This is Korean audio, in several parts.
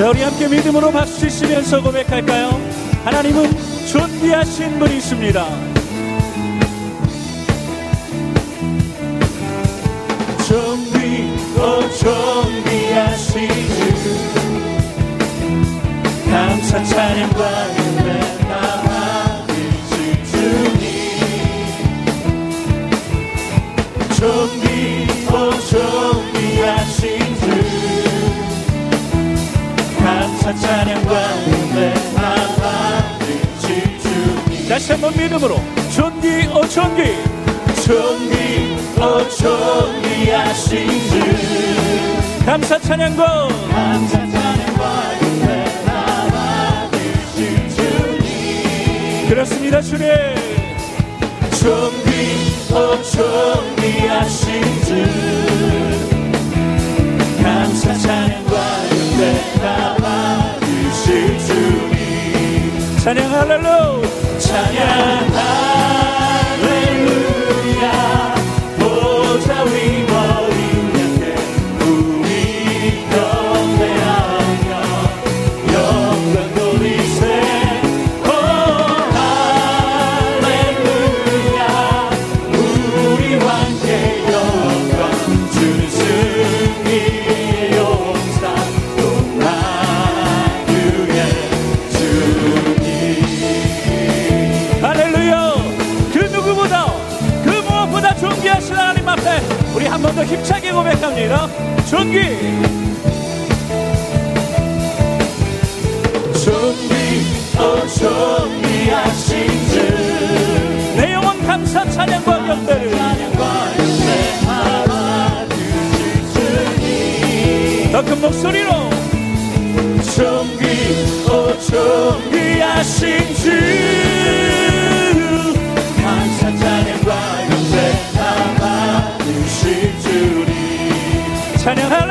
자, 우리 함께 믿음으로 박수 치시면서 고백할까요? 하나님은 존귀하신 분이십니다. 존귀, 오 존귀하신 주 감사 찬양과 감사 찬양과 은혜 다 받으실 주님 다시 한번 믿음으로 존귀, 오 존귀 존귀, 오 존귀하신 주. 감사 찬양과 감사 찬양과 은혜 다 받으실 주님 그렇습니다 주님. 존귀, 오 존귀하신 주. 감사 찬양과 은혜 다 받으실 주님 찬양 할렐루 찬양 할렐루 목소리로. 존귀 오 존귀하신 주. 감사 찬양과 경배 다 받으실 주님 찬양 할렐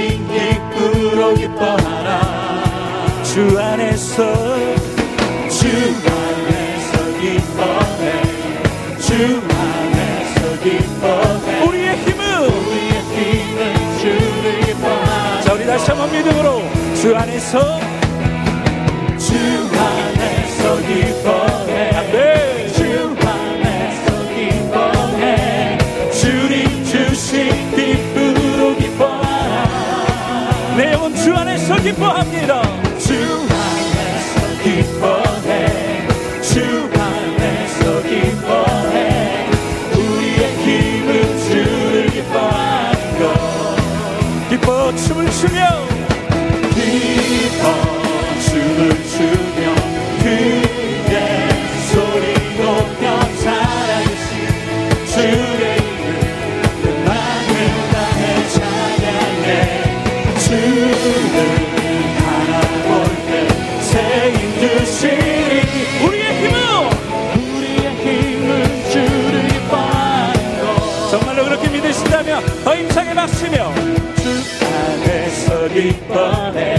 주신 기쁘로 기뻐하라. 주 안에서 주 안에서 기뻐해. 주 안에서 기뻐해. 우리의 힘은 우리의 힘은 주를 기뻐하라. 자 우리 다시 한번 믿음으로 주 안에서 주 안에서 기뻐해. 아멘 주 안에서 기뻐합니다 above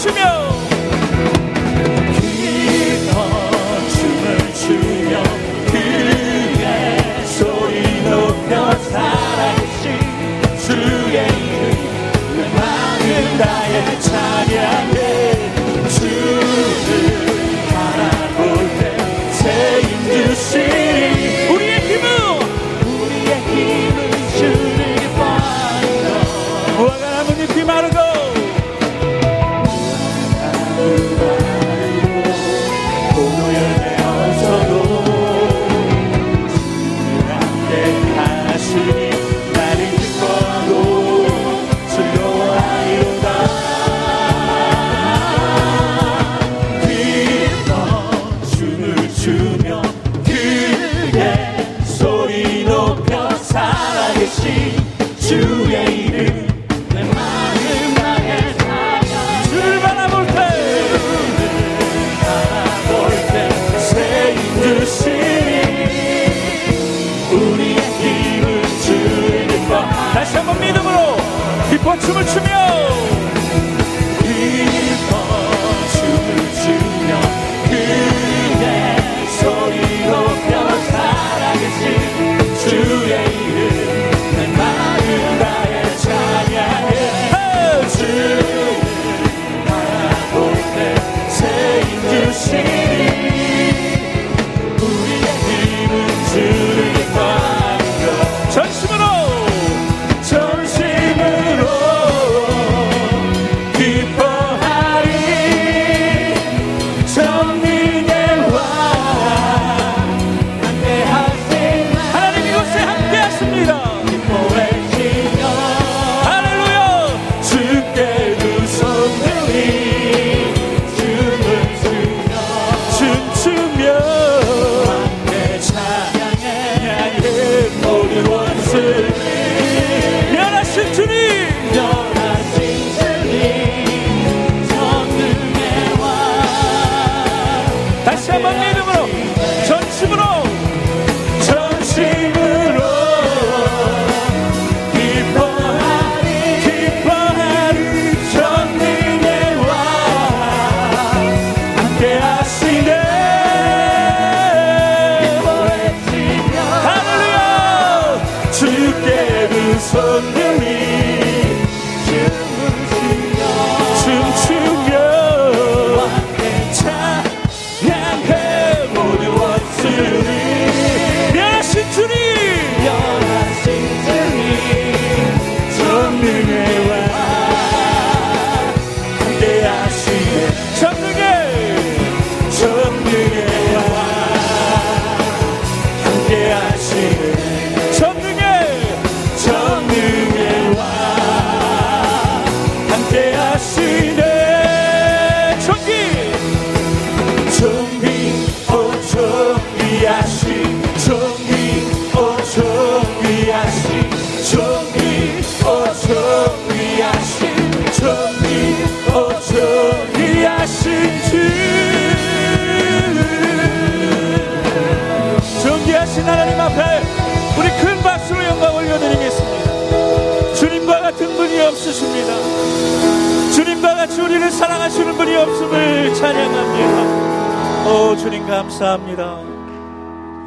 춤추며 귀하신 하나님 앞에 우리 큰 박수로 영광 올려드리겠습니다. 주님과 같은 분이 없으십니다. 주님과 같이 우리를 사랑하시는 분이 없음을 찬양합니다. 오 주님 감사합니다.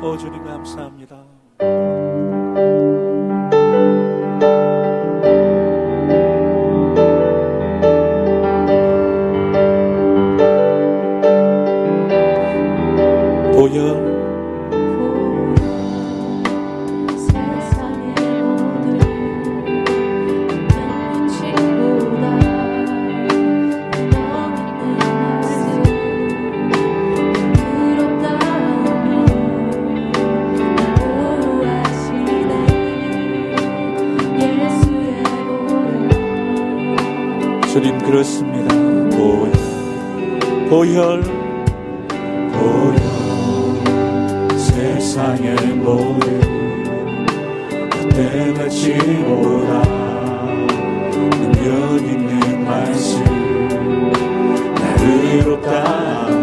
오 주님 감사합니다. 그렇습니다. 보혈, 보혈, 보혈, 세상의 모든 그때 같이 오라. 능력 있는 말씀, 나를 의롭다.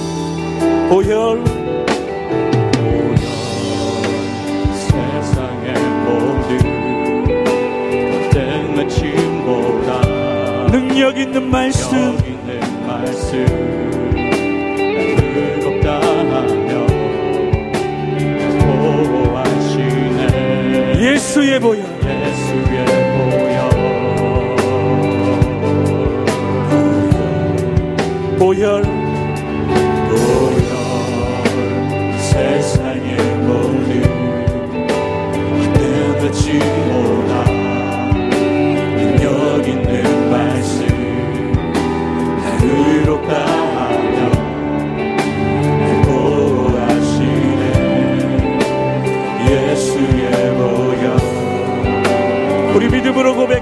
보혈. 세상의 모든 때문에 침보다 능력 있는 말씀. 능력 있는 말씀. 무겁다 하며 보호하시네. 예수의 보혈. 우리 믿음으로 고백.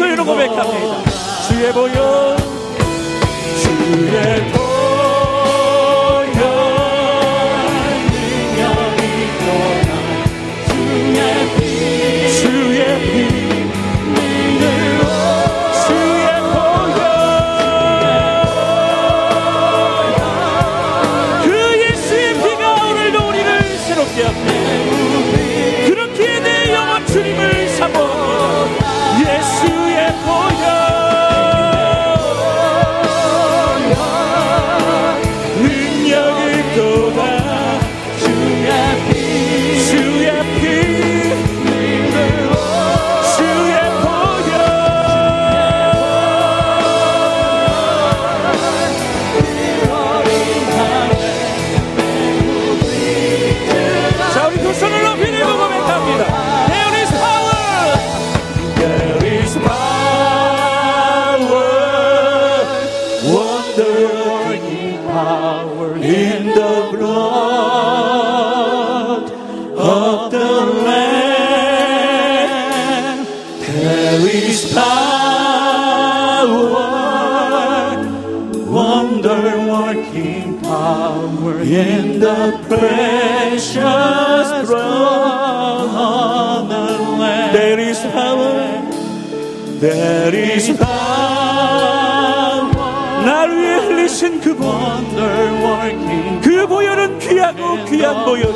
예수 이름으로 백합니다. 주의 보여 power in the blood of the Lamb. There is power, wonder working power in the precious blood of the Lamb. There is power There is power, 날 그 보, wonder working 그 보혈은 귀하고 귀한 보혈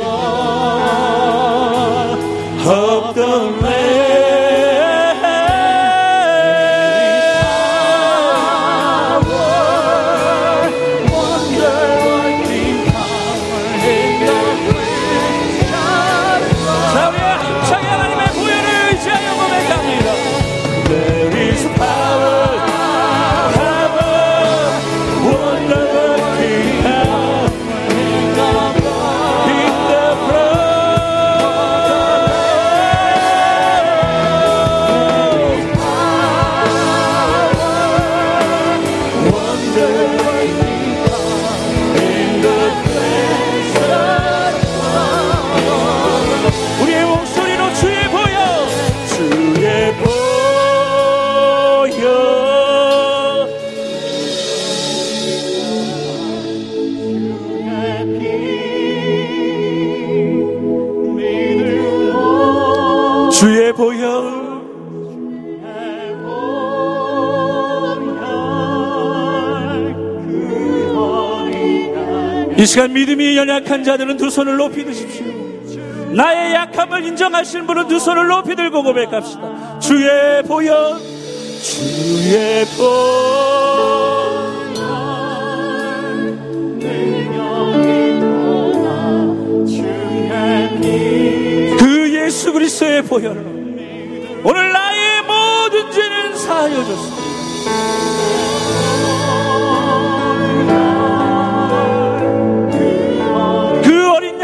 이 시간 믿음이 연약한 자들은 두 손을 높이 드십시오. 나의 약함을 인정하시는 분은 두 손을 높이 들고 고백합시다. 주의 보혈, 주의 보혈 그 예수 그리스도의 보혈로 오늘 나의 모든 죄는 사하여 줬습니다.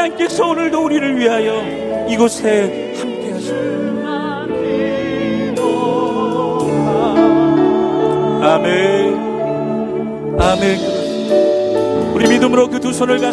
양께서 오늘도 우리를 위하여 이곳에 함께 하십니다. 아멘. 아멘. 우리 믿음으로 그 두 손을